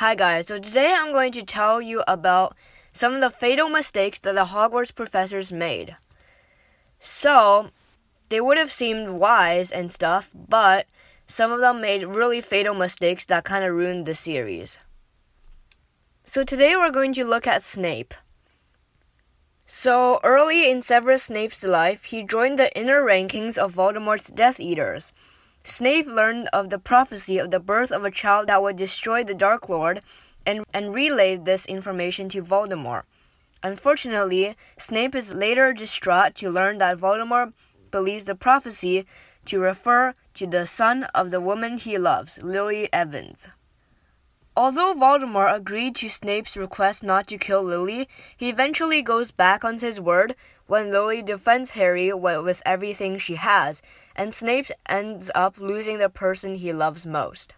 Hi guys, so today I'm going to tell you about some of the fatal mistakes that the Hogwarts professors made. So, they would have seemed wise and stuff, but some of them made really fatal mistakes that kind of ruined the series. So today we're going to look at Snape. So, early in Severus Snape's life, he joined the inner rankings of Voldemort's Death Eaters. Snape learned of the prophecy of the birth of a child that would destroy the Dark Lord and, and relayed this information to Voldemort. Unfortunately, Snape is later distraught to learn that Voldemort believes the prophecy to refer to the son of the woman he loves, Lily Evans. Although Voldemort agreed to Snape's request not to kill Lily, he eventually goes back on his word when Lily defends Harry with everything she has, and Snape ends up losing the person he loves most.